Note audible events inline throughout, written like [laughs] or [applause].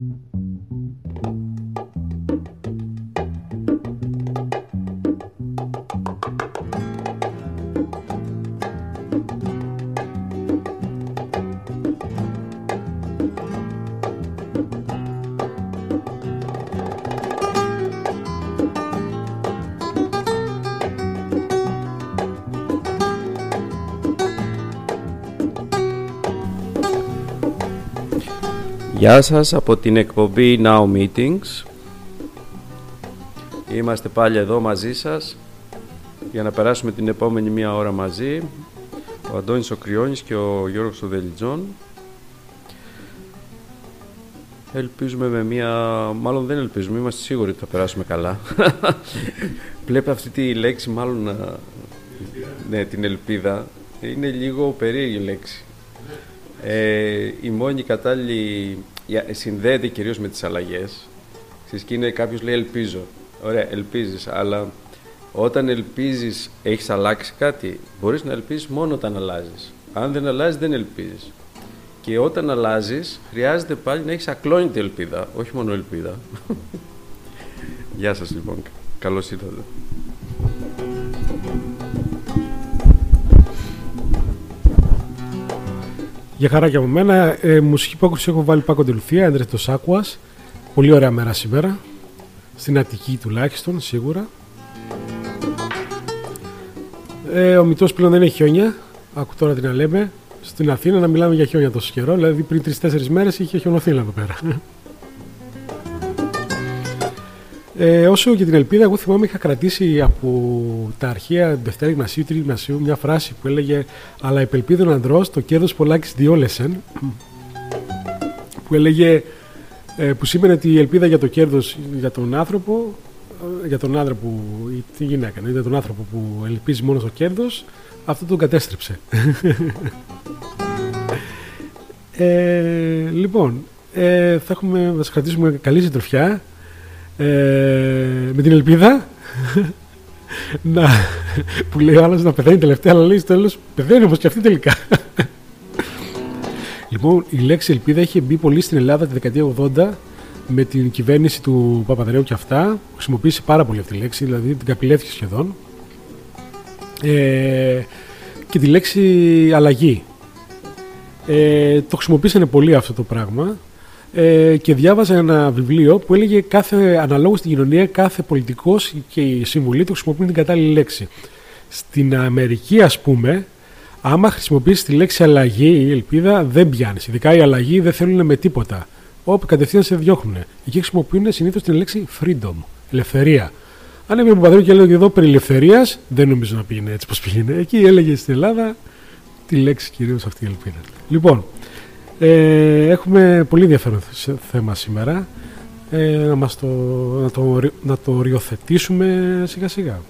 Mm-hmm. Γεια σας από την εκπομπή Now Meetings. Είμαστε πάλι εδώ μαζί σας για να περάσουμε την επόμενη μία ώρα μαζί. Ο Αντώνης ο Κρυώνης και ο Γιώργος ο Δελιτζών. Ελπίζουμε με μία... Μάλλον δεν ελπίζουμε, είμαστε σίγουροι ότι θα περάσουμε καλά. [laughs] Βλέπετε αυτή τη λέξη μάλλον... Ναι, την ελπίδα. Είναι λίγο περίεργη λέξη. Ε, η μόνη κατάλληλη συνδέεται κυρίως με τις αλλαγές. και είναι κάποιος λέει ελπίζω. Ωραία, ελπίζεις, αλλά όταν ελπίζεις έχεις αλλάξει κάτι, μπορείς να ελπίζεις μόνο όταν αλλάζεις. Αν δεν αλλάζεις δεν ελπίζεις. Και όταν αλλάζεις χρειάζεται πάλι να έχεις ακλόνητη ελπίδα, όχι μόνο ελπίδα. [laughs] Γεια σας λοιπόν, καλώς ήρθατε. Για χαρά και από μένα. Ε, μουσική υπόκριση έχω βάλει Πάκο Τελουθία, έντρε το Σάκουα. Πολύ ωραία μέρα σήμερα. Στην Αττική τουλάχιστον, σίγουρα. Ε, ο μητός πλέον δεν έχει χιόνια. Άκου τώρα τι να λέμε. Στην Αθήνα να μιλάμε για χιόνια τόσο καιρό. Δηλαδή πριν τρει-τέσσερι μέρες είχε χιονωθεί εδώ πέρα. Ε, όσο για την ελπίδα, εγώ θυμάμαι είχα κρατήσει από τα αρχαία Δευτέρα Γυμνασίου, Τρίτη Γυμνασίου μια φράση που έλεγε Αλλά επελπίδων ανδρό, το κέρδος πολλάκις διόλεσεν. Που έλεγε, ε, που σήμαινε ότι η ελπίδα για το κέρδος για τον άνθρωπο, ε, για τον άντρα που, ή τη γυναίκα, για τον άνθρωπο που ελπίζει μόνος στο κέρδος, αυτό τον κατέστρεψε. [laughs] ε, λοιπόν, ε, θα, έχουμε, θα σας κρατήσουμε καλή συντροφιά ε, με την ελπίδα [laughs] να, που λέει ο άλλος να πεθαίνει τελευταία αλλά λέει στο τέλος πεθαίνει όμως και αυτή τελικά [laughs] λοιπόν η λέξη ελπίδα είχε μπει πολύ στην Ελλάδα τη δεκαετία 80 με την κυβέρνηση του Παπαδρέου και αυτά. Χρησιμοποίησε πάρα πολύ αυτή τη λέξη δηλαδή την καπηλεύτηκε σχεδόν. Ε, και τη λέξη αλλαγή ε, το χρησιμοποίησανε πολύ αυτό το πράγμα ε, και διάβαζα ένα βιβλίο που έλεγε κάθε αναλόγως στην κοινωνία, κάθε πολιτικός και η συμβουλή του χρησιμοποιούν την κατάλληλη λέξη. Στην Αμερική, ας πούμε, άμα χρησιμοποιήσει τη λέξη αλλαγή ή ελπίδα, δεν πιάνεις. Ειδικά οι αλλαγή δεν θέλουν με τίποτα. Όπου κατευθείαν σε διώχνουν. Εκεί χρησιμοποιούν συνήθως την λέξη freedom, ελευθερία. Αν έβγαινε ο Παπαδρέου και έλεγε εδώ περί ελευθερίας, δεν νομίζω να πήγαινε έτσι πώ πήγαινε. Εκεί έλεγε στην Ελλάδα τη λέξη κυρίως αυτή η ελπίδα. Λοιπόν, ε, έχουμε πολύ ενδιαφέρον θέμα σήμερα. Ε, να, μας το, να, το, να το οριοθετήσουμε σιγά σιγά.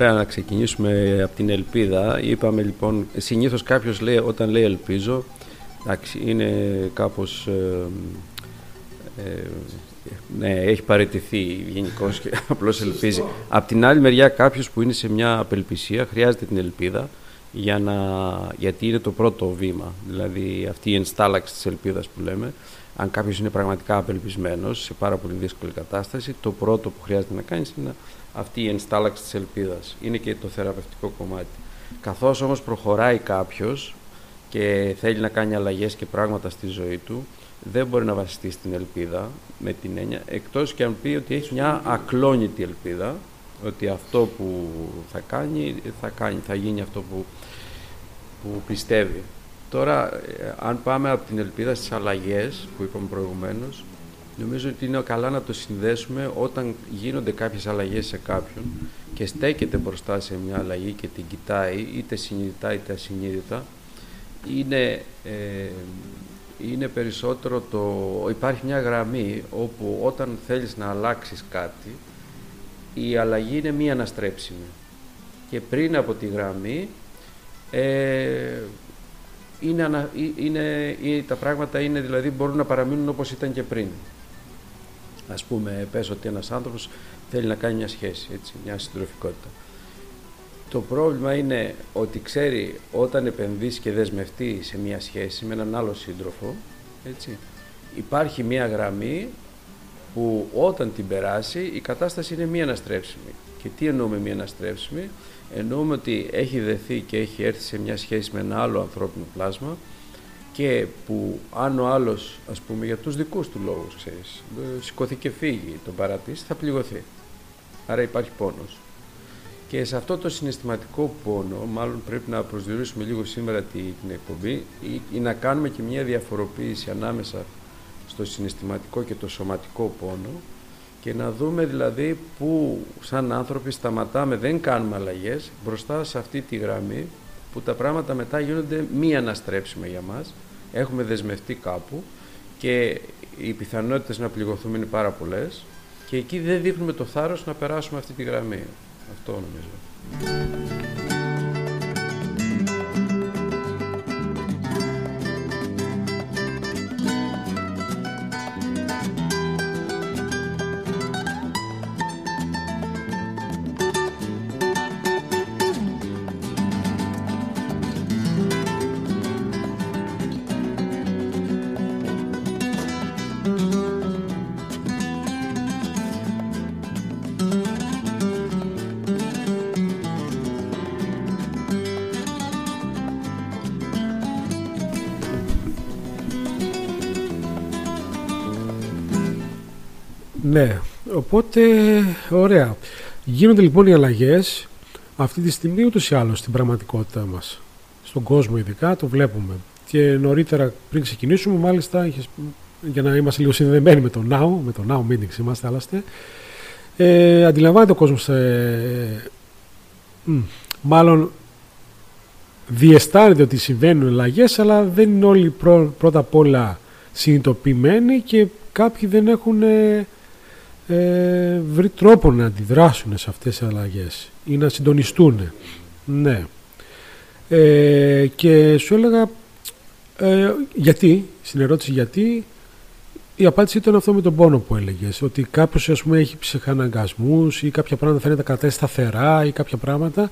Ωραία να ξεκινήσουμε από την ελπίδα. Είπαμε λοιπόν, συνήθως κάποιος λέει, όταν λέει ελπίζω, εντάξει, είναι κάπως... Ε, ε, ναι, έχει παραιτηθεί γενικώς και [laughs] απλώς ελπίζει. Απ' την άλλη μεριά κάποιος που είναι σε μια απελπισία χρειάζεται την ελπίδα για να, γιατί είναι το πρώτο βήμα, δηλαδή αυτή η ενστάλλαξη της ελπίδας που λέμε. Αν κάποιος είναι πραγματικά απελπισμένος σε πάρα πολύ δύσκολη κατάσταση, το πρώτο που χρειάζεται να κάνεις είναι αυτή η ενστάλλαξη της ελπίδας. Είναι και το θεραπευτικό κομμάτι. Καθώς όμως προχωράει κάποιος και θέλει να κάνει αλλαγές και πράγματα στη ζωή του, δεν μπορεί να βασιστεί στην ελπίδα με την έννοια, εκτός και αν πει ότι έχει μια ακλόνητη ελπίδα, ότι αυτό που θα κάνει, θα, κάνει, θα γίνει αυτό που, που πιστεύει. Τώρα, ε, αν πάμε από την ελπίδα στις αλλαγές που είπαμε προηγουμένως, νομίζω ότι είναι καλά να το συνδέσουμε όταν γίνονται κάποιες αλλαγές σε κάποιον και στέκεται μπροστά σε μια αλλαγή και την κοιτάει, είτε συνειδητά είτε ασυνείδητα, είναι, ε, είναι περισσότερο το... Υπάρχει μια γραμμή όπου όταν θέλεις να αλλάξεις κάτι, η αλλαγή είναι μη αναστρέψιμη. Και πριν από τη γραμμή ε, είναι, είναι, τα πράγματα είναι, δηλαδή μπορούν να παραμείνουν όπως ήταν και πριν. Ας πούμε, πες ότι ένας άνθρωπος θέλει να κάνει μια σχέση, έτσι, μια συντροφικότητα. Το πρόβλημα είναι ότι ξέρει όταν επενδύσει και δεσμευτεί σε μια σχέση με έναν άλλο σύντροφο, έτσι, υπάρχει μια γραμμή που όταν την περάσει η κατάσταση είναι μη αναστρέψιμη. Και τι εννοούμε μη αναστρέψιμη, εννοούμε ότι έχει δεθεί και έχει έρθει σε μια σχέση με ένα άλλο ανθρώπινο πλάσμα και που αν ο άλλος, ας πούμε, για τους δικούς του λόγους, ξέρεις, σηκωθεί και φύγει, τον παρατήσει, θα πληγωθεί. Άρα υπάρχει πόνος. Και σε αυτό το συναισθηματικό πόνο, μάλλον πρέπει να προσδιορίσουμε λίγο σήμερα την εκπομπή ή, ή να κάνουμε και μια διαφοροποίηση ανάμεσα στο συναισθηματικό και το σωματικό πόνο και να δούμε δηλαδή που σαν άνθρωποι σταματάμε, δεν κάνουμε αλλαγές μπροστά σε αυτή τη γραμμή που τα πράγματα μετά γίνονται μη αναστρέψιμα για μας. Έχουμε δεσμευτεί κάπου και οι πιθανότητες να πληγωθούμε είναι πάρα πολλές και εκεί δεν δείχνουμε το θάρρος να περάσουμε αυτή τη γραμμή. Αυτό νομίζω. Ναι, οπότε ωραία. Γίνονται λοιπόν οι αλλαγές αυτή τη στιγμή ούτως ή άλλως στην πραγματικότητά μας. Στον κόσμο ειδικά το βλέπουμε. Και νωρίτερα πριν ξεκινήσουμε, μάλιστα, για να είμαστε λίγο συνδεδεμένοι με το Now, με το Now Meetings είμαστε άλλωστε, ε, αντιλαμβάνεται ο κόσμος ε, μάλλον διαισθάνεται ότι συμβαίνουν αλλαγές, αλλά δεν είναι όλοι πρώτα απ' όλα συνειδητοποιημένοι και κάποιοι δεν έχουν ε, ε, βρει τρόπο να αντιδράσουν σε αυτές τις αλλαγές ή να συντονιστούν. Ναι. Ε, και σου έλεγα ε, γιατί, στην ερώτηση γιατί, η απάντηση ήταν αυτό με τον πόνο που έλεγες, ότι κάποιος ας πούμε έχει ψυχαναγκασμούς ή κάποια πράγματα θέλει να τα κρατάει σταθερά ή κάποια πράγματα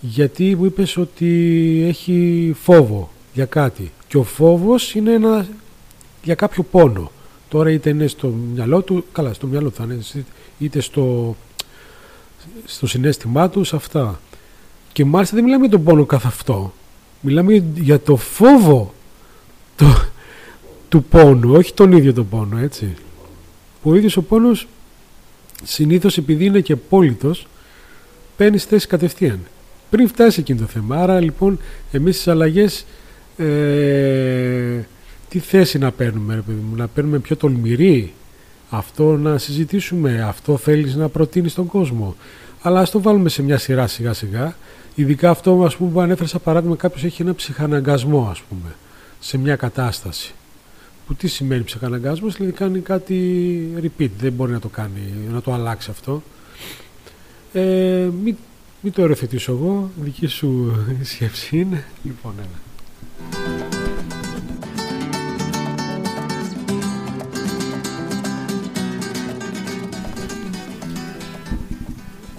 γιατί μου είπες ότι έχει φόβο για κάτι και ο φόβος είναι ένα, για κάποιο πόνο. Τώρα είτε είναι στο μυαλό του, καλά στο μυαλό θα είναι, είτε στο, στο συνέστημά τους, αυτά. Και μάλιστα δεν μιλάμε για τον πόνο καθ' αυτό. Μιλάμε για το φόβο το, του πόνου, όχι τον ίδιο τον πόνο, έτσι. Που ο ίδιος ο πόνος συνήθως επειδή είναι και πόλητος, παίρνει θέση κατευθείαν. Πριν φτάσει εκείνο το θέμα. Άρα λοιπόν εμείς τις αλλαγές ε, τι θέση να παίρνουμε, να παίρνουμε πιο τολμηρή, αυτό να συζητήσουμε, αυτό θέλεις να προτείνεις στον κόσμο. Αλλά ας το βάλουμε σε μια σειρά σιγά σιγά. Ειδικά αυτό ας πούμε, που ανέφερες σαν παράδειγμα κάποιος έχει ένα ψυχαναγκασμό ας πούμε, σε μια κατάσταση. Που τι σημαίνει ψυχαναγκασμός, δηλαδή κάνει κάτι repeat, δεν μπορεί να το κάνει, να το αλλάξει αυτό. Ε, μην, Μην το οριοθετήσω εγώ, δική σου [laughs] σκέψη είναι. Λοιπόν, έλα.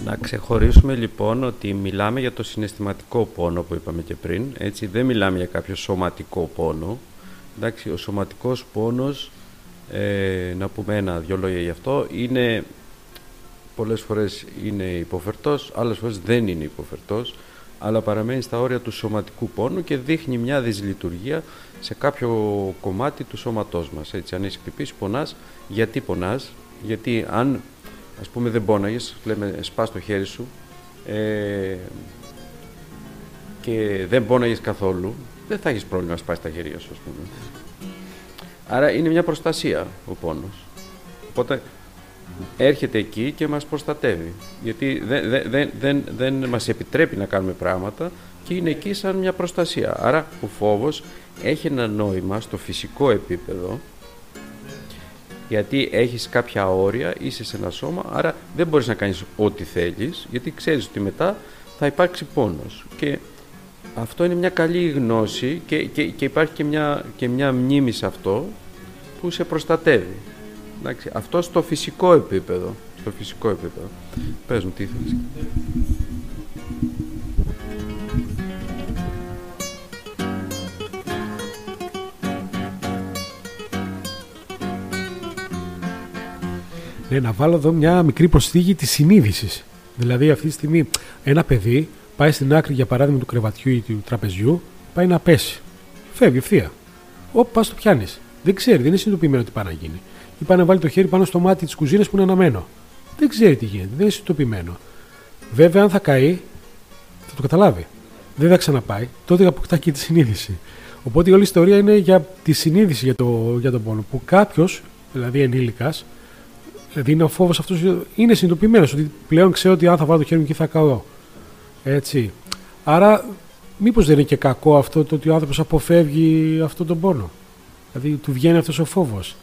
Να ξεχωρίσουμε λοιπόν ότι μιλάμε για το συναισθηματικό πόνο που είπαμε και πριν, έτσι δεν μιλάμε για κάποιο σωματικό πόνο. Εντάξει, ο σωματικός πόνος, ε, να πούμε ένα-δυο λόγια γι' αυτό, είναι πολλές φορές είναι υποφερτός, άλλες φορές δεν είναι υποφερτός, αλλά παραμένει στα όρια του σωματικού πόνου και δείχνει μια δυσλειτουργία σε κάποιο κομμάτι του σώματός μας. Έτσι, αν είσαι χτυπήσει, πονάς. Γιατί πονάς, γιατί αν ας πούμε δεν πόναγες, λέμε σπάς το χέρι σου ε, και δεν πόναγες καθόλου, δεν θα έχεις πρόβλημα να σπάσεις τα χέρια σου, ας πούμε. Άρα είναι μια προστασία ο πόνος. Οπότε έρχεται εκεί και μας προστατεύει. Γιατί δεν, δεν, δεν, δεν, δεν μας επιτρέπει να κάνουμε πράγματα και είναι εκεί σαν μια προστασία. Άρα ο φόβος έχει ένα νόημα στο φυσικό επίπεδο γιατί έχεις κάποια όρια, είσαι σε ένα σώμα, άρα δεν μπορείς να κάνεις ό,τι θέλεις, γιατί ξέρεις ότι μετά θα υπάρξει πόνος. Και αυτό είναι μια καλή γνώση και, και, και υπάρχει και μια, και μια μνήμη σε αυτό που σε προστατεύει. Εντάξει, αυτό στο φυσικό επίπεδο. Στο φυσικό επίπεδο. Πες μου τι ήθελες. Ναι, να βάλω εδώ μια μικρή προσθήκη της συνείδησης. Δηλαδή, αυτή τη στιγμή ένα παιδί πάει στην άκρη, για παράδειγμα, του κρεβατιού ή του τραπεζιού, πάει να πέσει. Φεύγει ευθεία. Όπου πας το πιάνεις. Δεν ξέρει, δεν είναι συνειδητοποιημένο τι πάει να γίνει. Ή πάει να βάλει το χέρι πάνω στο μάτι της κουζίνας που είναι αναμένο. Δεν ξέρει τι γίνεται, δεν είναι συνειδητοποιημένο. Βέβαια, αν θα καεί, θα το καταλάβει. Δεν θα ξαναπάει, τότε αποκτά και τη συνείδηση. Οπότε η όλη ιστορία είναι για τη συνείδηση για, το, για τον πόνο. Που κάποιος, δηλαδή ενήλικας, Δηλαδή είναι ο φόβος αυτός είναι συνειδητοποιημένος ότι πλέον ξέρω ότι αν θα βάλω το χέρι μου εκεί θα καώ. Έτσι. Άρα, μήπως δεν είναι και κακό αυτό το ότι ο άνθρωπος αποφεύγει αυτόν τον πόνο; Δηλαδή του βγαίνει αυτός ο φόβος.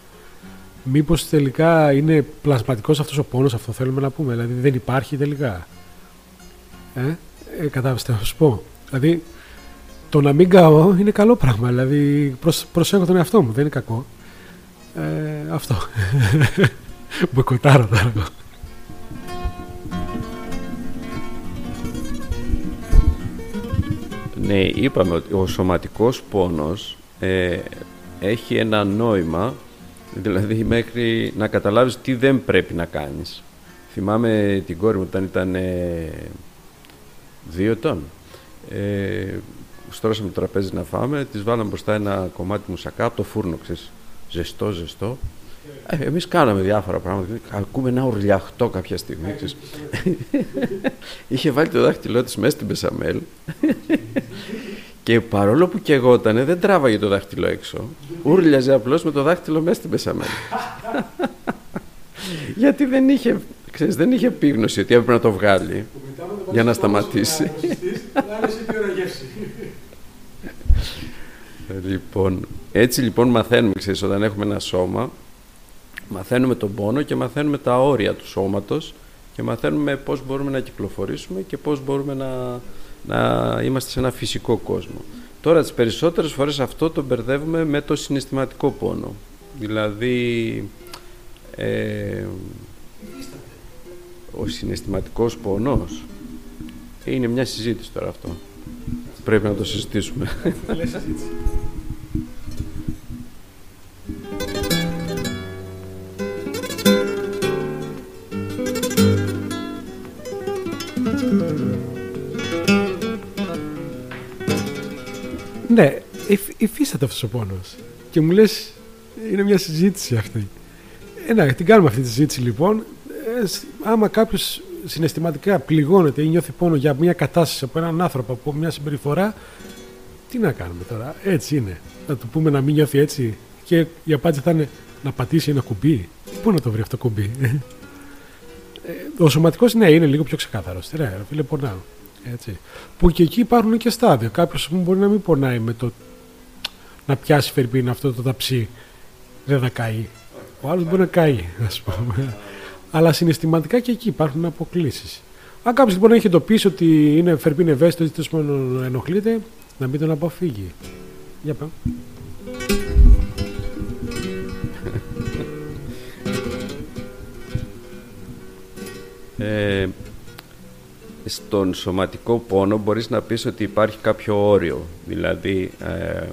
Μήπως τελικά είναι πλασματικός αυτός ο πόνος, αυτό θέλουμε να πούμε; Δηλαδή δεν υπάρχει τελικά; Ε, ε κατάλαβες να σου πω; Δηλαδή το να μην καώ είναι καλό πράγμα. Δηλαδή προσέχω τον εαυτό μου, δεν είναι κακό. Ε, αυτό. [laughs] Μποϊκοτάρω τώρα. Ναι, είπαμε ότι ο σωματικός πόνος ε, έχει ένα νόημα, δηλαδή μέχρι να καταλάβεις τι δεν πρέπει να κάνεις. Θυμάμαι την κόρη μου όταν ήταν ε, δύο ετών. Ε, στρώσαμε το τραπέζι να φάμε, της βάλαμε μπροστά ένα κομμάτι μουσακά από το φούρνο, ξέρεις, ζεστό, ζεστό. Ε, εμείς κάναμε διάφορα πράγματα. Ακούμε ένα ουρλιαχτό κάποια στιγμή. [laughs] Είχε βάλει το δάχτυλό της μέσα στην πεσαμέλ [laughs] και παρόλο που κεγότανε δεν τράβαγε το δάχτυλο έξω. Ούρλιαζε απλώς με το δάχτυλο μέσα στην πεσαμέλ. [laughs] Γιατί δεν είχε, ξέρεις, δεν είχε επίγνωση ότι έπρεπε να το βγάλει για να σταματήσει. λοιπόν, έτσι λοιπόν μαθαίνουμε, ξέρεις, όταν έχουμε ένα σώμα Μαθαίνουμε τον πόνο και μαθαίνουμε τα όρια του σώματος και μαθαίνουμε πώς μπορούμε να κυκλοφορήσουμε και πώς μπορούμε να, να είμαστε σε ένα φυσικό κόσμο. Τώρα τις περισσότερες φορές αυτό το μπερδεύουμε με το συναισθηματικό πόνο. Δηλαδή ε, ο συναισθηματικός πόνος είναι μια συζήτηση τώρα αυτό. Πρέπει να το συζητήσουμε. Ναι, υφίσταται αυτός ο πόνος. Και μου λες, είναι μια συζήτηση αυτή. Ε, ναι, την κάνουμε αυτή τη συζήτηση λοιπόν. Ε, άμα κάποιος συναισθηματικά πληγώνεται ή νιώθει πόνο για μια κατάσταση από έναν άνθρωπο, από μια συμπεριφορά, τι να κάνουμε τώρα. Έτσι είναι. Να του πούμε να μην νιώθει έτσι και η απάντηση θα είναι να πατήσει ένα κουμπί. Πού να το βρει αυτό το κουμπί; Ε, ο σωματικός ναι, είναι λίγο πιο ξεκάθαρος. Ρε, φίλε, πονάω. Έτσι. Που και εκεί υπάρχουν και στάδια. Κάποιος μπορεί να μην πονάει με το να πιάσει φερπίν αυτό το ταψί. Δεν θα καεί. Ο άλλος μπορεί να καεί, ας πούμε. Αλλά συναισθηματικά και εκεί υπάρχουν αποκλήσεις. Αν κάποιος λοιπόν έχει εντοπίσει ότι είναι φερπίν ευαίσθητος ή τέλος πάντων ενοχλείται, να μην τον αποφύγει. Για πάμε. Ε, στον σωματικό πόνο μπορείς να πεις ότι υπάρχει κάποιο όριο. Δηλαδή, ε,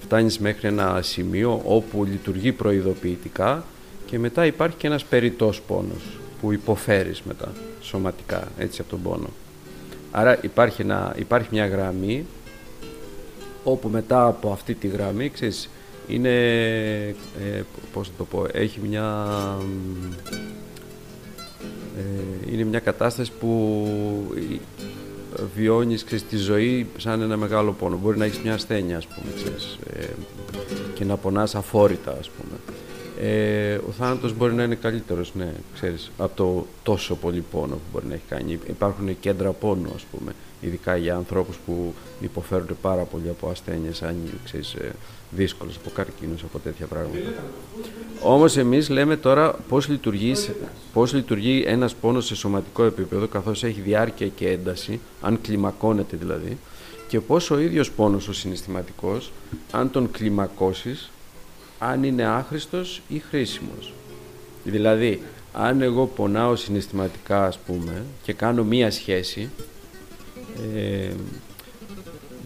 φτάνεις μέχρι ένα σημείο όπου λειτουργεί προειδοποιητικά και μετά υπάρχει και ένας περιττός πόνος που υποφέρεις μετά σωματικά έτσι από τον πόνο. Άρα υπάρχει, ένα, υπάρχει μια γραμμή όπου μετά από αυτή τη γραμμή ξέρεις, είναι, ε, πώς το πω, έχει μια, ε, είναι μια κατάσταση που βιώνεις ξέρεις, τη ζωή σαν ένα μεγάλο πόνο. Μπορεί να έχεις μια ασθένεια ας πούμε, ξέρεις, ε, και να πονάς αφόρητα ας πούμε. Ε, ο θάνατος μπορεί να είναι καλύτερος, ναι, ξέρεις, από το τόσο πολύ πόνο που μπορεί να έχει κάνει. Υπάρχουν κέντρα πόνου, ας πούμε, ειδικά για ανθρώπους που υποφέρουν πάρα πολύ από ασθένειες, αν ξέρεις, ε, δύσκολες, από καρκίνους, από τέτοια πράγματα. Όμως εμείς λέμε τώρα πώς λειτουργεί, πώς λειτουργεί ένας πόνος σε σωματικό επίπεδο, καθώς έχει διάρκεια και ένταση, αν κλιμακώνεται δηλαδή, και πώς ο ίδιος πόνος ο συναισθηματικός, αν τον κλιμακώσεις, αν είναι άχρηστος ή χρήσιμος. Δηλαδή, αν εγώ πονάω συναισθηματικά, ας πούμε, και κάνω μία σχέση, ε,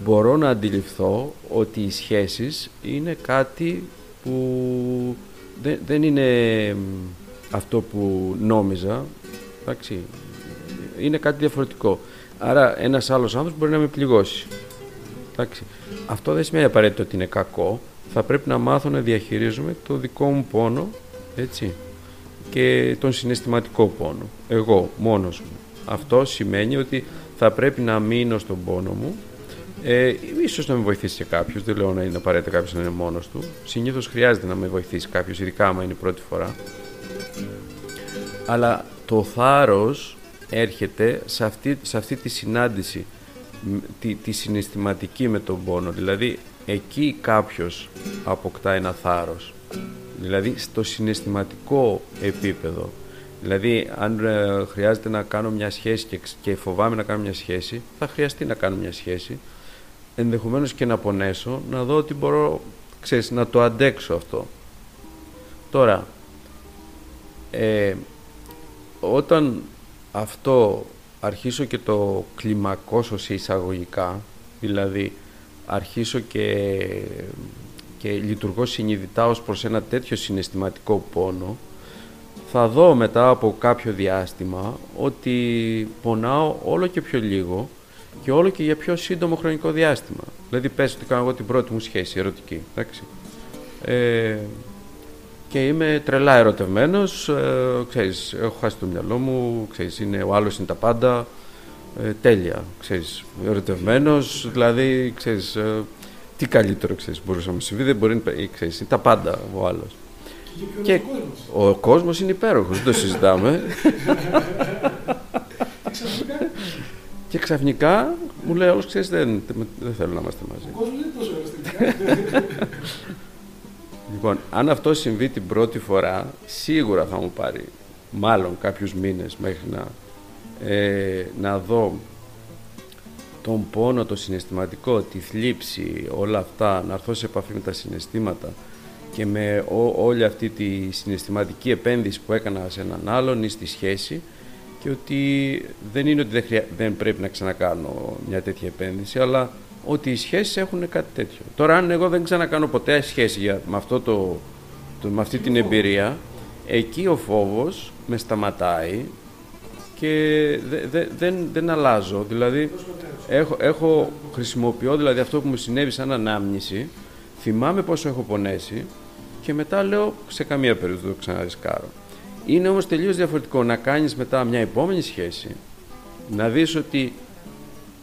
μπορώ να αντιληφθώ ότι οι σχέσεις είναι κάτι που δεν, δεν είναι αυτό που νόμιζα, εντάξει, είναι κάτι διαφορετικό. Άρα ένας άλλος άνθρωπος μπορεί να με πληγώσει. Εντάξει. Αυτό δεν σημαίνει απαραίτητο ότι είναι κακό, θα πρέπει να μάθω να διαχειρίζομαι το δικό μου πόνο, έτσι, και τον συναισθηματικό πόνο. Εγώ, μόνος μου. Αυτό σημαίνει ότι θα πρέπει να μείνω στον πόνο μου. Ε, ίσως να με βοηθήσει και κάποιος, δεν λέω να είναι απαραίτητα κάποιος να είναι μόνος του. Συνήθως χρειάζεται να με βοηθήσει κάποιος, ειδικά άμα είναι η πρώτη φορά. Αλλά το θάρρος έρχεται σε αυτή, σε αυτή τη συνάντηση, τη, τη συναισθηματική με τον πόνο. Δηλαδή εκεί κάποιος αποκτά ένα θάρρος. Δηλαδή στο συναισθηματικό επίπεδο. Δηλαδή αν ε, χρειάζεται να κάνω μια σχέση και, και φοβάμαι να κάνω μια σχέση, θα χρειαστεί να κάνω μια σχέση. Ενδεχομένως και να πονέσω, να δω ότι μπορώ, ξέρεις, να το αντέξω αυτό. Τώρα, ε, όταν αυτό αρχίσω και το κλιμακώσω σε εισαγωγικά, δηλαδή αρχίσω και, και λειτουργώ συνειδητά ως προς ένα τέτοιο συναισθηματικό πόνο, θα δω μετά από κάποιο διάστημα ότι πονάω όλο και πιο λίγο και όλο και για πιο σύντομο χρονικό διάστημα. Δηλαδή πες ότι κάνω εγώ την πρώτη μου σχέση ερωτική, εντάξει. Ε, και είμαι τρελά ερωτευμένος, ε, ξέρεις, έχω χάσει το μυαλό μου, ξέρεις, είναι, ο άλλος είναι τα πάντα, ε, τέλεια, ξέρεις, ερωτευμένος, δηλαδή, ξέρεις, ε, τι καλύτερο, ξέρεις, μπορούσε να μου συμβεί, δεν μπορεί να, ξέρεις, είναι τα πάντα ο άλλος. Και, και ο κόσμος; είναι υπέροχος, δεν το συζητάμε. και ξαφνικά; Μου λέει όλος, ξέρεις, δεν, δεν θέλω να είμαστε μαζί. Ο κόσμος είναι τόσο Λοιπόν, αν αυτό συμβεί την πρώτη φορά, σίγουρα θα μου πάρει μάλλον κάποιους μήνες μέχρι να ε, να δω τον πόνο, το συναισθηματικό, τη θλίψη, όλα αυτά, να έρθω σε επαφή με τα συναισθήματα και με όλη αυτή τη συναισθηματική επένδυση που έκανα σε έναν άλλον ή στη σχέση και ότι δεν είναι ότι δεν, δεν πρέπει να ξανακάνω μια τέτοια επένδυση, αλλά ότι οι σχέσεις έχουν κάτι τέτοιο. Τώρα αν εγώ δεν ξανακάνω ποτέ σχέση για, με, αυτό το, το, με αυτή την εμπειρία, εκεί ο φόβος με σταματάει και δεν, δεν αλλάζω. Δηλαδή, έχω, έχω, χρησιμοποιώ δηλαδή αυτό που μου συνέβη σαν ανάμνηση, θυμάμαι πόσο έχω πονέσει και μετά λέω σε καμία περίπτωση το ξαναρισκάρω. Είναι όμως τελείως διαφορετικό να κάνεις μετά μια επόμενη σχέση, να δεις ότι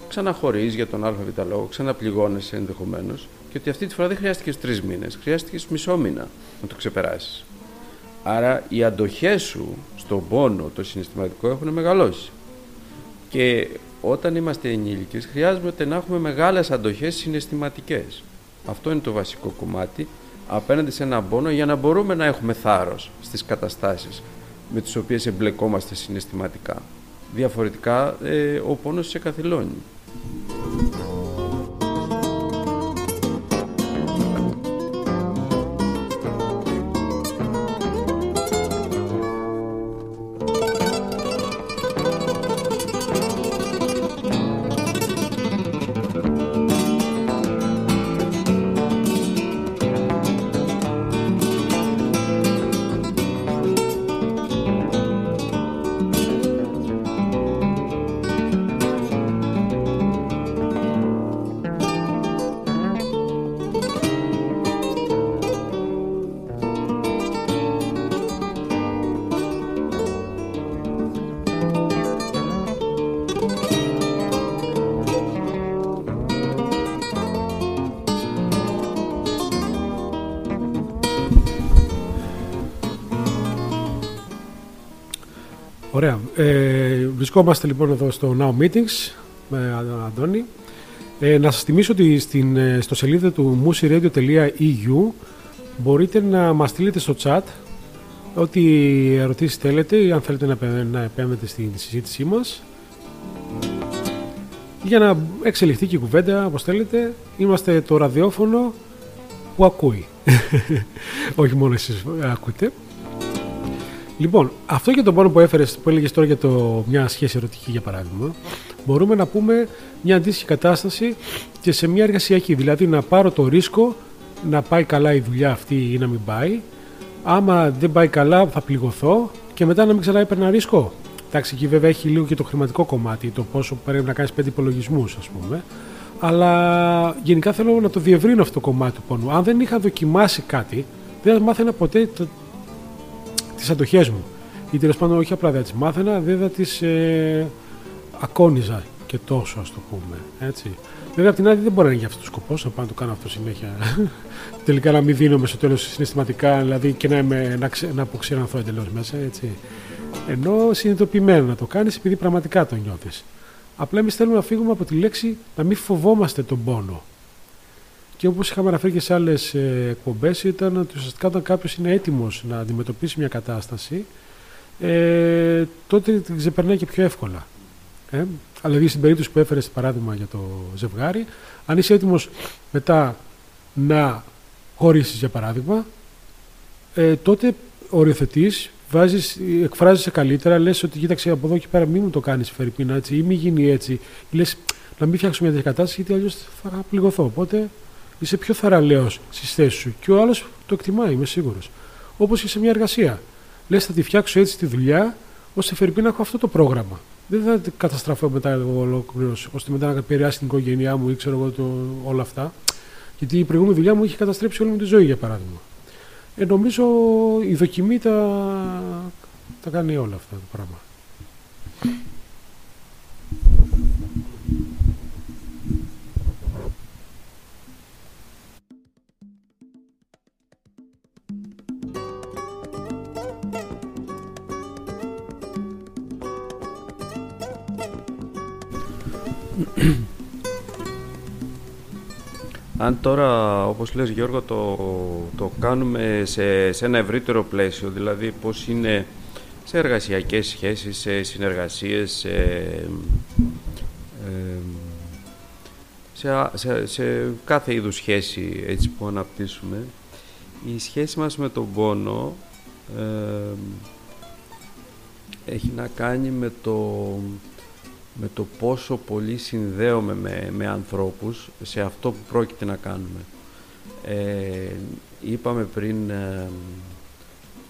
ξαναχωρείς για τον ΑΒ λόγο, ξαναπληγώνεσαι ενδεχομένως και ότι αυτή τη φορά δεν χρειάστηκες τρεις μήνες, χρειάστηκες μισό μήνα να το ξεπεράσεις. Άρα οι αντοχές σου στον πόνο, το συναισθηματικό έχουν μεγαλώσει. Και όταν είμαστε ενήλικες χρειάζεται να έχουμε μεγάλες αντοχές συναισθηματικές. Αυτό είναι το βασικό κομμάτι απέναντι σε έναν πόνο για να μπορούμε να έχουμε θάρρος στις καταστάσεις με τις οποίες εμπλεκόμαστε συναισθηματικά. διαφορετικά ε, ο πόνος σε καθυλώνει. Βρισκόμαστε λοιπόν εδώ στο Now Meetings με τον Αντώνη. Ε, να σας θυμίσω ότι στην, ε, στο σελίδα του musiradio.eu μπορείτε να μας στείλετε στο chat ό,τι ερωτήσεις θέλετε ή αν θέλετε να, να επέμβετε στην συζήτησή μας για να εξελιχθεί και η κουβέντα όπως θέλετε. Είμαστε το ραδιόφωνο που ακούει. [laughs] Όχι μόνο εσείς ακούτε. Λοιπόν, αυτό για τον πόνο που έφερες, που έλεγες τώρα για το, μια σχέση ερωτική για παράδειγμα, μπορούμε να πούμε μια αντίστοιχη κατάσταση και σε μια εργασιακή. Δηλαδή να πάρω το ρίσκο να πάει καλά η δουλειά αυτή ή να μην πάει. Άμα δεν πάει καλά, θα πληγωθώ και μετά να μην ξανά έπαιρνα ρίσκο. Εντάξει, εκεί βέβαια έχει λίγο και το χρηματικό κομμάτι, το πόσο πρέπει να κάνεις πέντε υπολογισμούς, ας πούμε. Αλλά γενικά θέλω να το διευρύνω αυτό το κομμάτι του πόνου. Αν δεν είχα δοκιμάσει κάτι, δεν θα μάθαινα ποτέ τις αντοχές μου. Ή τέλος πάντων όχι απλά δεν τις μάθαινα, δεν θα τις ε, ακόνιζα και τόσο ας το πούμε. Έτσι. Βέβαια απ' την άλλη δεν μπορεί να είναι για αυτό το σκοπό, να πάω να το κάνω αυτό συνέχεια. [laughs] Τελικά να μην δίνομαι στο τέλος συναισθηματικά, δηλαδή και να, είμαι, να, ξε, να αποξηρανθώ εντελώς μέσα. Έτσι. Ενώ συνειδητοποιημένο να το κάνεις επειδή πραγματικά το νιώθεις. Απλά εμείς θέλουμε να φύγουμε από τη λέξη να μην φοβόμαστε τον πόνο. Και όπως είχαμε αναφέρει και σε άλλες εκπομπές, ήταν ότι ουσιαστικά όταν κάποιος είναι έτοιμος να αντιμετωπίσει μια κατάσταση, ε, τότε την ξεπερνάει και πιο εύκολα. Ε; Αλλά δηλαδή στην περίπτωση που έφερες παράδειγμα για το ζευγάρι, αν είσαι έτοιμος μετά να χωρίσεις, για παράδειγμα, ε, τότε οριοθετείς, εκφράζεσαι καλύτερα, λες ότι κοίταξε από εδώ και πέρα μην μου το κάνεις Φερρυπίνα έτσι ή μην γίνει έτσι. Λες να μην φτιάξουμε μια τέτοια κατάσταση γιατί αλλιώς θα πληγωθώ. Οπότε είσαι πιο θαραλέος στις θέσεις σου και ο άλλος το εκτιμάει, είμαι σίγουρος. Όπως και σε μια εργασία. Λες, θα τη φτιάξω έτσι τη δουλειά, ώστε φερειπεί να έχω αυτό το πρόγραμμα. Δεν θα καταστραφώ μετά εγώ ολόκληρος, ώστε μετά να επηρεάσει την οικογένειά μου ή ξέρω εγώ το, όλα αυτά. Γιατί η προηγούμενη δουλειά μου είχε καταστρέψει όλη μου τη ζωή, για παράδειγμα. Ε, νομίζω η δοκιμή τα, τα κάνει όλα αυτά το πράγμα. Αν τώρα, όπως λες Γιώργο, το, το κάνουμε σε, σε ένα ευρύτερο πλαίσιο, δηλαδή πώς είναι σε εργασιακές σχέσεις, σε συνεργασίες, σε, σε, σε, κάθε είδους σχέση έτσι που αναπτύσσουμε, η σχέση μας με τον πόνο έχει να κάνει με το με το πόσο πολύ συνδέομαι με, με ανθρώπους σε αυτό που πρόκειται να κάνουμε. Ε, είπαμε πριν, ε,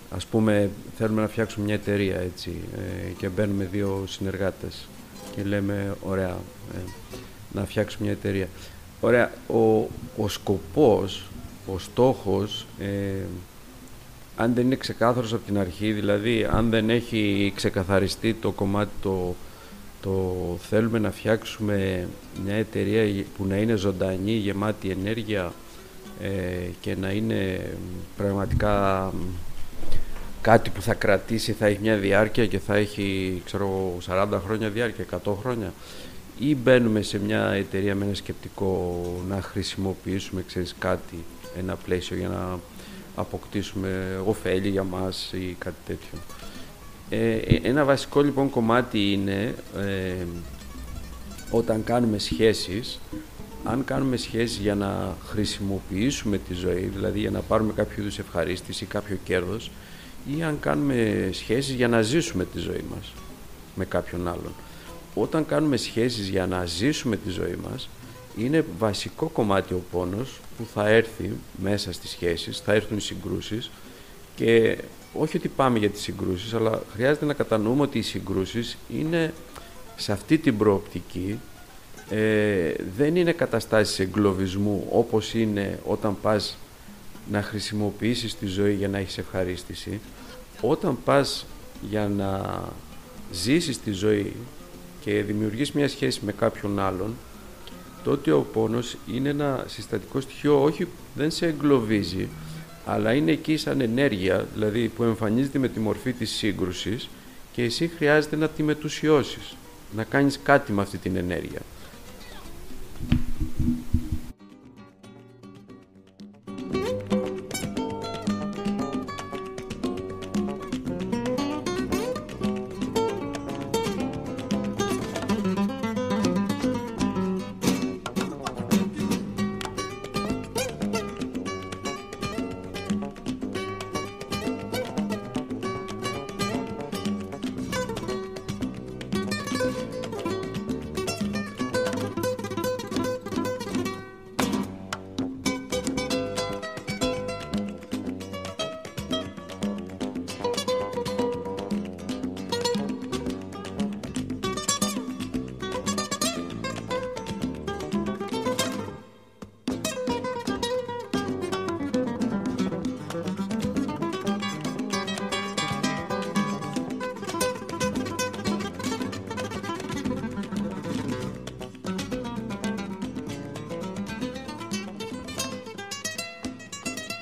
ας πούμε, θέλουμε να φτιάξουμε μια εταιρεία έτσι ε, και μπαίνουμε δύο συνεργάτες και λέμε, ωραία, ε, να φτιάξουμε μια εταιρεία. Ωραία, ο, ο σκοπός, ο στόχος, αν δεν είναι ξεκάθαρος από την αρχή, δηλαδή αν δεν έχει ξεκαθαριστεί το κομμάτι το το θέλουμε να φτιάξουμε μια εταιρεία που να είναι ζωντανή, γεμάτη ενέργεια ε, και να είναι πραγματικά κάτι που θα κρατήσει, θα έχει μια διάρκεια και θα έχει ξέρω, 40 χρόνια διάρκεια, 100 χρόνια ή μπαίνουμε σε μια εταιρεία με ένα σκεπτικό να χρησιμοποιήσουμε ξέρεις, κάτι, ένα πλαίσιο για να αποκτήσουμε ωφέλη για μας ή κάτι τέτοιο. Ε, ένα βασικό λοιπόν κομμάτι είναι ε, όταν κάνουμε σχέσεις, αν κάνουμε σχέσεις για να χρησιμοποιήσουμε τη ζωή, δηλαδή για να πάρουμε κάποιο είδους ευχαρίστηση ή κάποιο κέρδος, ή αν κάνουμε σχέσεις για να ζήσουμε τη ζωή μας με κάποιον άλλον. Όταν κάνουμε σχέσεις για να ζήσουμε τη ζωή μας, είναι βασικό κομμάτι ο πόνος που θα έρθει μέσα στις σχέσεις, θα έρθουν οι συγκρούσεις και όχι ότι πάμε για τις συγκρούσεις, αλλά χρειάζεται να κατανοούμε ότι οι συγκρούσεις είναι σε αυτή την προοπτική ε, δεν είναι καταστάσεις εγκλωβισμού όπως είναι όταν πας να χρησιμοποιήσεις τη ζωή για να έχεις ευχαρίστηση. Όταν πας για να ζήσεις τη ζωή και δημιουργείς μια σχέση με κάποιον άλλον, τότε ο πόνος είναι ένα συστατικό στοιχείο, όχι δεν σε εγκλωβίζει, αλλά είναι εκεί σαν ενέργεια, δηλαδή που εμφανίζεται με τη μορφή της σύγκρουσης και εσύ χρειάζεται να τη μετουσιώσεις, να κάνεις κάτι με αυτή την ενέργεια.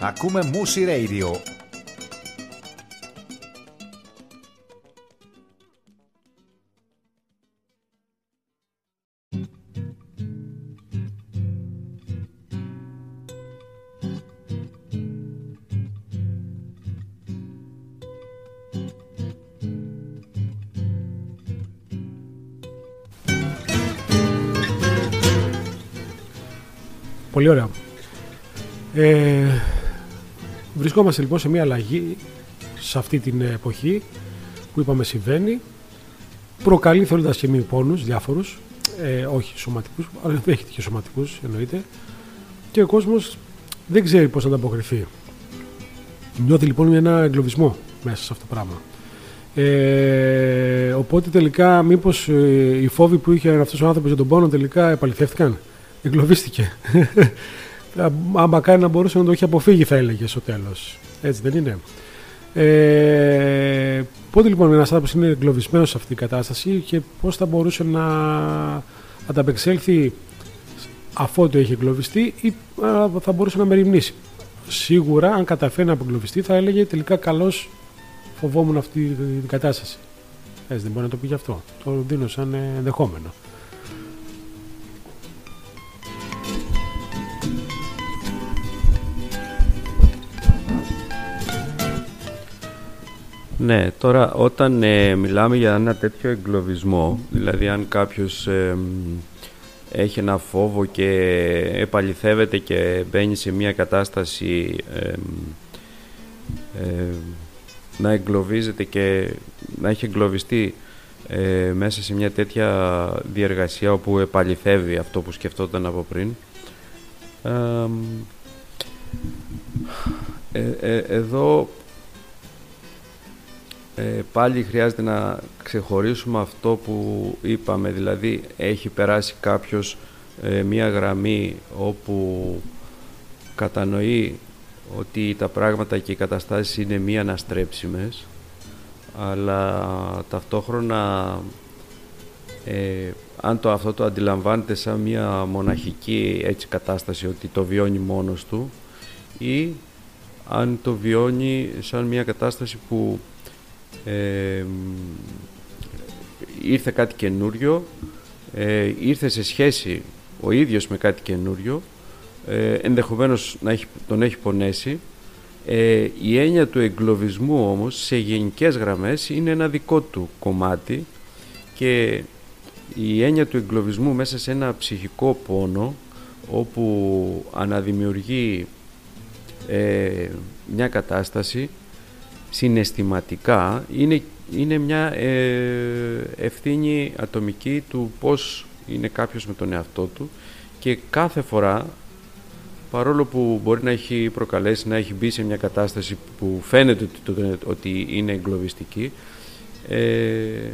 Ακούμε Musi Radio. Πολύ ωραία. Ε, Βρισκόμαστε λοιπόν σε μια αλλαγή σε αυτή την εποχή που είπαμε συμβαίνει. Προκαλεί θέλοντας και μη πόνους διάφορους, ε, όχι σωματικούς, αλλά δεν έχει και σωματικούς εννοείται. Και ο κόσμος δεν ξέρει πώς να ανταποκριθεί. Νιώθει λοιπόν ένα εγκλωβισμό μέσα σε αυτό το πράγμα. Ε, οπότε τελικά, μήπως ε, οι φόβοι που είχε αυτός ο άνθρωπος για τον πόνο τελικά επαληθεύτηκαν. Εγκλωβίστηκε. Άμα κάνει να μπορούσε να το έχει αποφύγει θα έλεγε στο τέλος. Έτσι δεν είναι. Ε, πότε λοιπόν ένας άνθρωπος είναι εγκλωβισμένος σε αυτή την κατάσταση και πώς θα μπορούσε να ανταπεξέλθει αφού το έχει εγκλωβιστεί ή θα μπορούσε να μεριμνήσει. Σίγουρα αν καταφέρει να απογκλωβιστεί θα έλεγε τελικά καλώς φοβόμουν αυτή την κατάσταση. Έτσι δεν μπορεί να το πει γι' αυτό. Το δίνω σαν ενδεχόμενο. Ναι, τώρα όταν ε, μιλάμε για ένα τέτοιο εγκλωβισμό, δηλαδή αν κάποιος έχει ένα φόβο και επαληθεύεται και μπαίνει σε μια κατάσταση να εγκλωβίζεται και να έχει εγκλωβιστεί ε, μέσα σε μια τέτοια διεργασία όπου επαληθεύει αυτό που σκεφτόταν από πριν ε, εδώ ε, πάλι χρειάζεται να ξεχωρίσουμε αυτό που είπαμε, δηλαδή έχει περάσει κάποιος ε, μία γραμμή όπου κατανοεί ότι τα πράγματα και οι καταστάσεις είναι μη αναστρέψιμες αλλά ταυτόχρονα ε, αν το αυτό το αντιλαμβάνεται σαν μια μοναχική έτσι κατάσταση ότι το βιώνει μόνος του ή αν το βιώνει σαν μια κατάσταση που ήρθε κάτι καινούριο, ε, ήρθε σε σχέση ο ίδιος με κάτι καινούριο, ε, ενδεχομένως να έχει, τον έχει πονέσει. Ε, η έννοια του εγκλωβισμού όμως σε γενικές γραμμές είναι ένα δικό του κομμάτι και η έννοια του εγκλωβισμού μέσα σε ένα ψυχικό πόνο όπου αναδημιουργεί ε, μια κατάσταση συναισθηματικά είναι, είναι μια ε, ευθύνη ατομική του πώς είναι κάποιος με τον εαυτό του και κάθε φορά παρόλο που μπορεί να έχει προκαλέσει να έχει μπει σε μια κατάσταση που φαίνεται ότι, ότι είναι εγκλωβιστική ε,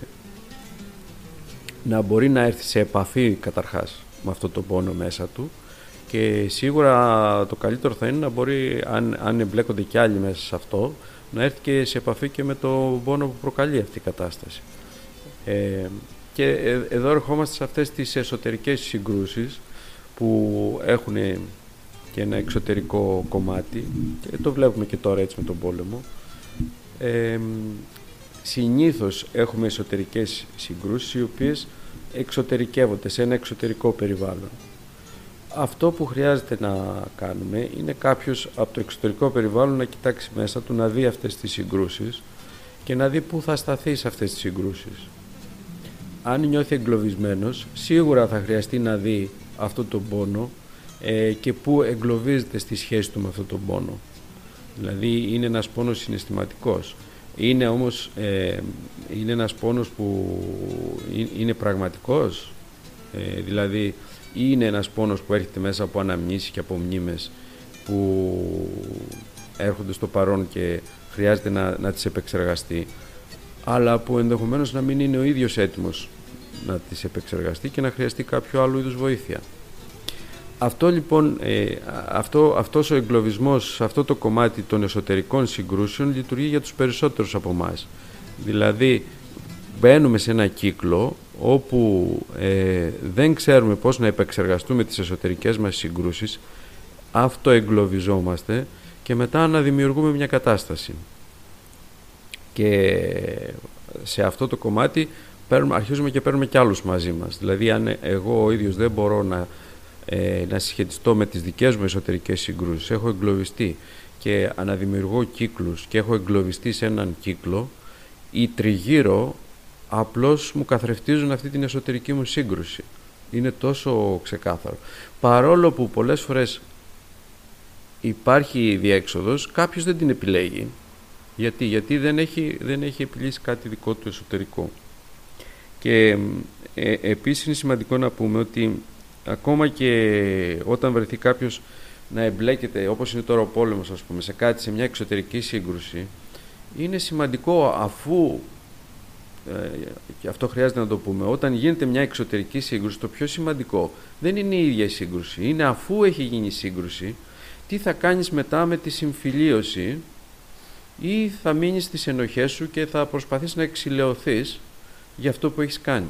να μπορεί να έρθει σε επαφή καταρχάς με αυτό το πόνο μέσα του και σίγουρα το καλύτερο θα είναι να μπορεί, αν, αν εμπλέκονται κι άλλοι μέσα σε αυτό, να έρθει και σε επαφή και με το πόνο που προκαλεί αυτή η κατάσταση. Ε, και ε, εδώ ερχόμαστε σε αυτές τις εσωτερικές συγκρούσεις που έχουν και ένα εξωτερικό κομμάτι και το βλέπουμε και τώρα έτσι με τον πόλεμο. Ε, συνήθως έχουμε εσωτερικές συγκρούσεις οι οποίες εξωτερικεύονται σε ένα εξωτερικό περιβάλλον. Αυτό που χρειάζεται να κάνουμε είναι κάποιος από το εξωτερικό περιβάλλον να κοιτάξει μέσα του, να δει αυτές τις συγκρούσεις και να δει πού θα σταθεί σε αυτές τις συγκρούσεις. Αν νιώθει εγκλωβισμένος, σίγουρα θα χρειαστεί να δει αυτό τον πόνο ε, και πού εγκλωβίζεται στη σχέση του με αυτό τον πόνο. Δηλαδή είναι ένας πόνος συναισθηματικός. Είναι όμως ε, είναι ένας πόνος που είναι πραγματικός, ε, δηλαδή είναι ένας πόνος που έρχεται μέσα από αναμνήσεις και από μνήμες που έρχονται στο παρόν και χρειάζεται να, να τις επεξεργαστεί αλλά που ενδεχομένως να μην είναι ο ίδιος έτοιμος να τις επεξεργαστεί και να χρειαστεί κάποιο άλλο είδους βοήθεια. Αυτό λοιπόν, ε, αυτό, αυτός ο εγκλωβισμός αυτό το κομμάτι των εσωτερικών συγκρούσεων λειτουργεί για τους περισσότερους από εμάς. Δηλαδή μπαίνουμε σε ένα κύκλο όπου ε, δεν ξέρουμε πώς να επεξεργαστούμε τις εσωτερικές μας συγκρούσεις, αυτοεγκλωβιζόμαστε και μετά να δημιουργούμε μια κατάσταση. Και σε αυτό το κομμάτι παίρνουμε, αρχίζουμε και παίρνουμε κι άλλους μαζί μας. Δηλαδή αν εγώ ο ίδιος δεν μπορώ να, ε, να συσχετιστώ με τις δικές μου εσωτερικές συγκρούσεις, έχω εγκλωβιστεί και αναδημιουργώ κύκλους και έχω εγκλωβιστεί σε έναν κύκλο ή τριγύρω απλώς μου καθρεφτίζουν αυτή την εσωτερική μου σύγκρουση. Είναι τόσο ξεκάθαρο. Παρόλο που πολλές φορές υπάρχει διέξοδος, κάποιος δεν την επιλέγει. Γιατί, Γιατί δεν, έχει, δεν έχει επιλύσει κάτι δικό του εσωτερικό. Και ε, επίσης είναι σημαντικό να πούμε ότι ακόμα και όταν βρεθεί κάποιος να εμπλέκεται, όπως είναι τώρα ο πόλεμος ας πούμε, σε κάτι, σε μια εξωτερική σύγκρουση, είναι σημαντικό αφού ε, και αυτό χρειάζεται να το πούμε, όταν γίνεται μια εξωτερική σύγκρουση, το πιο σημαντικό δεν είναι η ίδια η σύγκρουση, είναι αφού έχει γίνει η σύγκρουση, τι θα κάνεις μετά με τη συμφιλίωση ή θα μείνεις στις ενοχές σου και θα προσπαθείς να εξηλαιωθείς για αυτό που έχεις κάνει.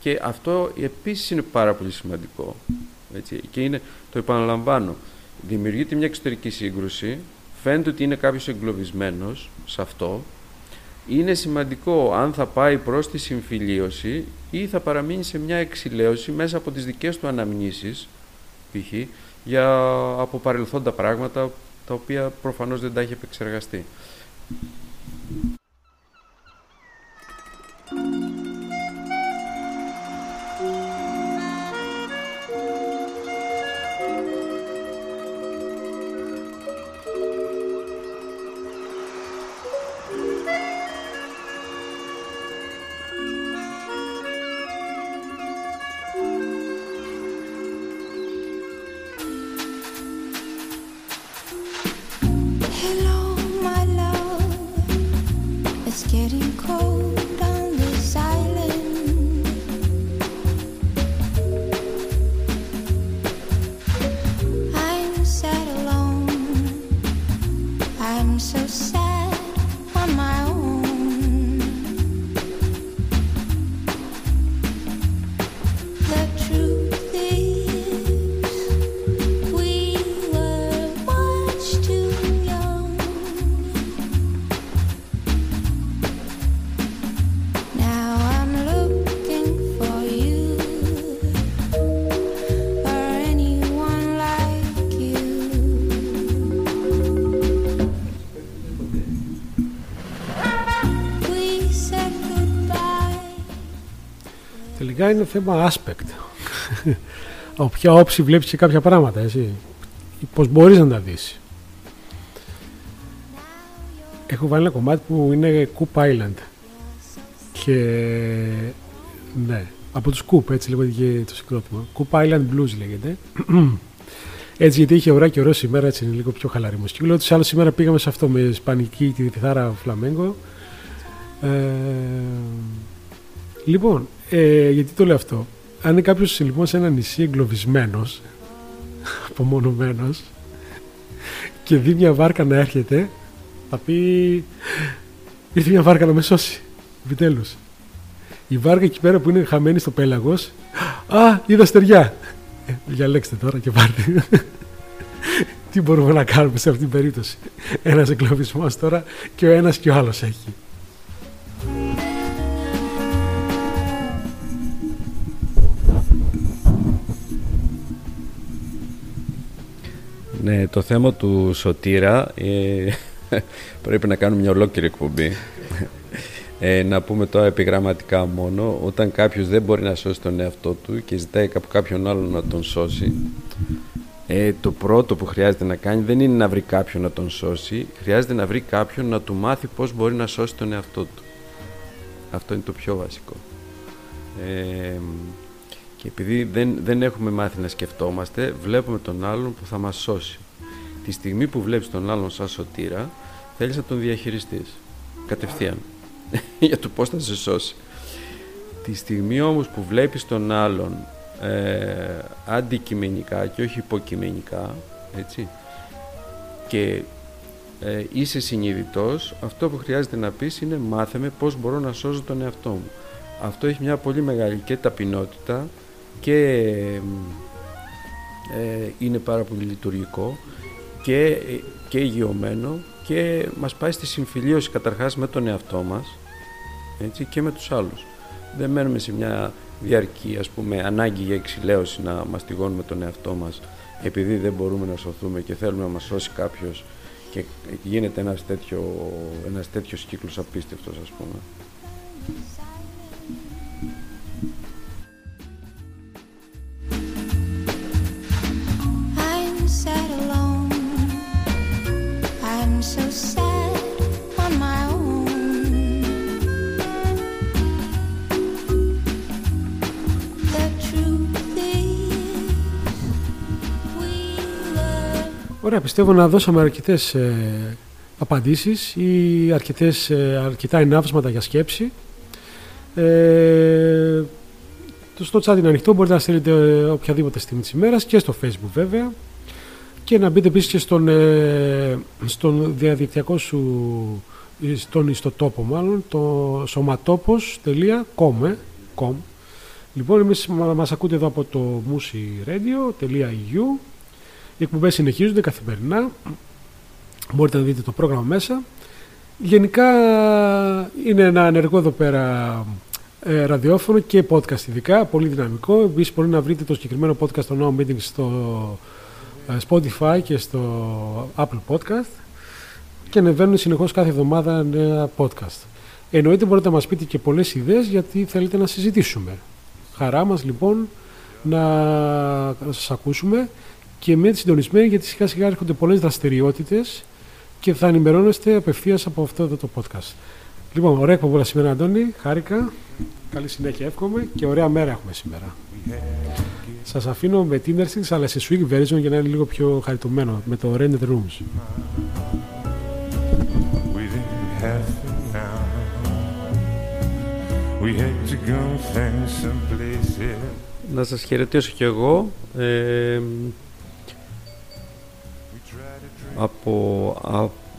Και αυτό επίσης είναι πάρα πολύ σημαντικό. Έτσι. Και είναι, το επαναλαμβάνω, δημιουργείται μια εξωτερική σύγκρουση, φαίνεται ότι είναι κάποιος εγκλωβισμένος σε αυτό είναι σημαντικό αν θα πάει προς τη συμφιλίωση ή θα παραμείνει σε μια εξηλαίωση μέσα από τις δικές του αναμνήσεις π.χ. για από παρελθόντα πράγματα τα οποία προφανώς δεν τα έχει επεξεργαστεί. Γενικά είναι θέμα aspect. Από ποια όψη βλέπεις και κάποια πράγματα, εσύ. Πώς μπορείς να τα δεις. Έχω βάλει ένα κομμάτι που είναι Coop Island. Και... Ναι, από τους Coop, έτσι λέγεται και το συγκρότημα. Coop Island Blues λέγεται. Έτσι, γιατί είχε ωραία και ωραίο σήμερα, έτσι είναι λίγο πιο χαλαρή μουσική. Λέω ότι άλλος σήμερα πήγαμε σε αυτό με σπανική τη θάρα φλαμέγκο. Ε, λοιπόν, ε, γιατί το λέω αυτό; Αν είναι κάποιος λοιπόν σε ένα νησί εγκλωβισμένος, [laughs] απομονωμένος, και δει μια βάρκα να έρχεται, θα πει. Ήρθε μια βάρκα να με σώσει. Επιτέλους. Η βάρκα εκεί πέρα που είναι χαμένη στο πέλαγος. Α, είδα στεριά. Ε, διαλέξτε τώρα και πάρτε. [laughs] Τι μπορούμε να κάνουμε σε αυτήν την περίπτωση; Ένας εγκλωβισμός τώρα και ο ένας και ο άλλος έχει. Ναι, το θέμα του Σωτήρα ε, [laughs] πρέπει να κάνουμε μια ολόκληρη εκπομπή. Ε, να πούμε τώρα επιγραμματικά μόνο, όταν κάποιος δεν μπορεί να σώσει τον εαυτό του και ζητάει από κάποιον άλλον να τον σώσει, ε, το πρώτο που χρειάζεται να κάνει δεν είναι να βρει κάποιον να τον σώσει, χρειάζεται να βρει κάποιον να του μάθει πώς μπορεί να σώσει τον εαυτό του. Αυτό είναι το πιο βασικό. Ε, και επειδή δεν, δεν έχουμε μάθει να σκεφτόμαστε, βλέπουμε τον άλλον που θα μας σώσει. Τη στιγμή που βλέπεις τον άλλον σαν σωτήρα, θέλεις να τον διαχειριστείς. Κατευθείαν. [laughs] για το πώς θα σε σώσει. Τη στιγμή όμως που βλέπεις τον άλλον ε, αντικειμενικά και όχι υποκειμενικά, έτσι, και ε, είσαι συνειδητός, αυτό που χρειάζεται να πεις είναι μάθε με πώς μπορώ να σώσω τον εαυτό μου. Αυτό έχει μια πολύ μεγάλη και ταπεινότητα και ε, είναι πάρα πολύ λειτουργικό και, και υγειωμένο και μας πάει στη συμφιλίωση καταρχάς με τον εαυτό μας έτσι, και με τους άλλους. Δεν μένουμε σε μια διαρκή ας πούμε, ανάγκη για εξηλαίωση να μαστιγώνουμε τον εαυτό μας επειδή δεν μπορούμε να σωθούμε και θέλουμε να μας σώσει κάποιος και γίνεται ένας, τέτοιο, ένας τέτοιος κύκλος απίστευτος ας πούμε. Ωραία, πιστεύω να δώσαμε αρκετές ε, απαντήσεις ή αρκετές, ε, αρκετά ενάυσματα για σκέψη. Ε, στο chat είναι ανοιχτό, μπορείτε να στείλετε ε, οποιαδήποτε στιγμή της ημέρας και στο facebook βέβαια και να μπείτε επίσης και στον, ε, στον διαδικτυακό σου στον ιστοτόπο μάλλον το σωματόπος.com Λοιπόν, εμείς μας ακούτε εδώ από το musiradio.eu οι εκπομπές συνεχίζονται καθημερινά. Μπορείτε να δείτε το πρόγραμμα μέσα. Γενικά είναι ένα ενεργό εδώ πέρα ε, ραδιόφωνο και podcast ειδικά, πολύ δυναμικό. Επίσης μπορεί να βρείτε το συγκεκριμένο podcast στο No Meeting στο ε, Spotify και στο Apple Podcast και ανεβαίνουν συνεχώς κάθε εβδομάδα νέα podcast. Εννοείται μπορείτε να μας πείτε και πολλές ιδέες γιατί θέλετε να συζητήσουμε. Χαρά μας λοιπόν να σας ακούσουμε και με συντονισμένοι γιατί σιγά σιγά έρχονται πολλές δραστηριότητες και θα ενημερώνεστε απευθείας από αυτό εδώ το podcast. Λοιπόν, ωραία εκπομπή σήμερα, Αντώνη. Χάρηκα. Καλή συνέχεια, εύχομαι και ωραία μέρα έχουμε σήμερα. Σας αφήνω με την αλλά σε Swing version για να είναι λίγο πιο χαριτωμένο με το Rented Rooms. Να σας χαιρετήσω κι εγώ. Ε, από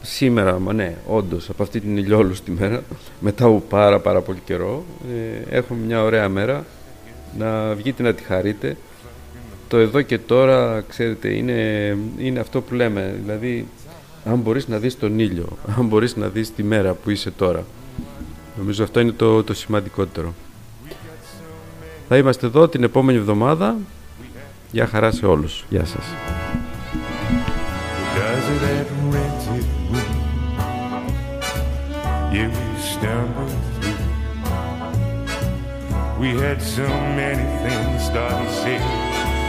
σήμερα, μα ναι, όντως, από αυτή την ηλιόλουστη μέρα, μετά από πάρα πάρα πολύ καιρό, ε, έχουμε μια ωραία μέρα, να βγείτε να τη χαρείτε. Το εδώ και τώρα, ξέρετε, είναι, είναι αυτό που λέμε, δηλαδή, αν μπορείς να δεις τον ήλιο, [laughs] αν μπορείς να δεις τη μέρα που είσαι τώρα. Νομίζω αυτό είναι το, το σημαντικότερο. Θα είμαστε εδώ την επόμενη εβδομάδα. Γεια χαρά σε όλους. Γεια σας. that rented room; Yeah, we stumbled through We had so many things starting said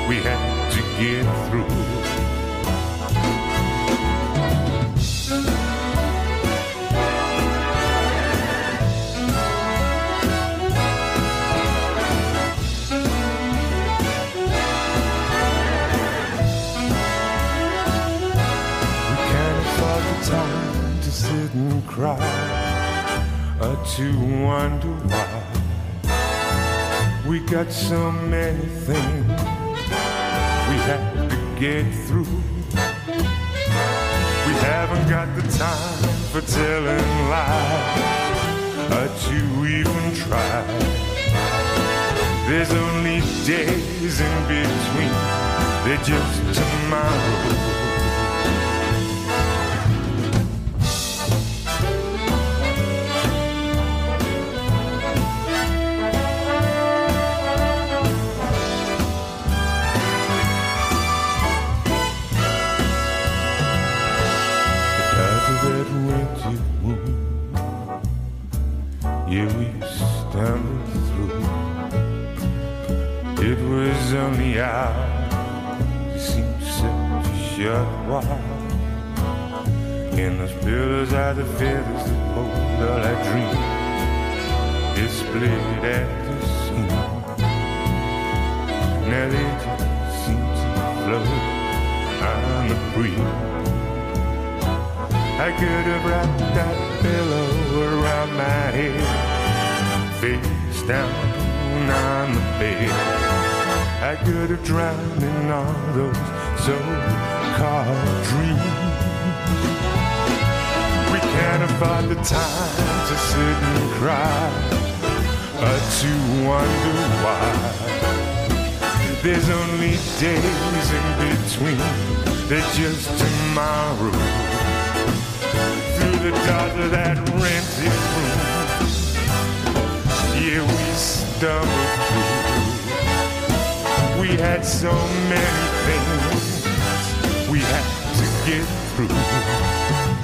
we had to get through. We can't afford the time to sit and cry or to wonder why we got so many things we have to get through. We haven't got the time for telling lies or to even try. There's only days in between, they're just tomorrow. Are the feathers that hold all I dream. It's split at the seams. Now they just seem to float on the breeze. I could have wrapped that pillow around my head, face down on the bed. I could have drowned in all those so-called dreams can't afford the time to sit and cry or to wonder why. There's only days in between, they're just tomorrow. Through the doors of that rented room, yeah, we stumbled through. We had so many things we had to get through.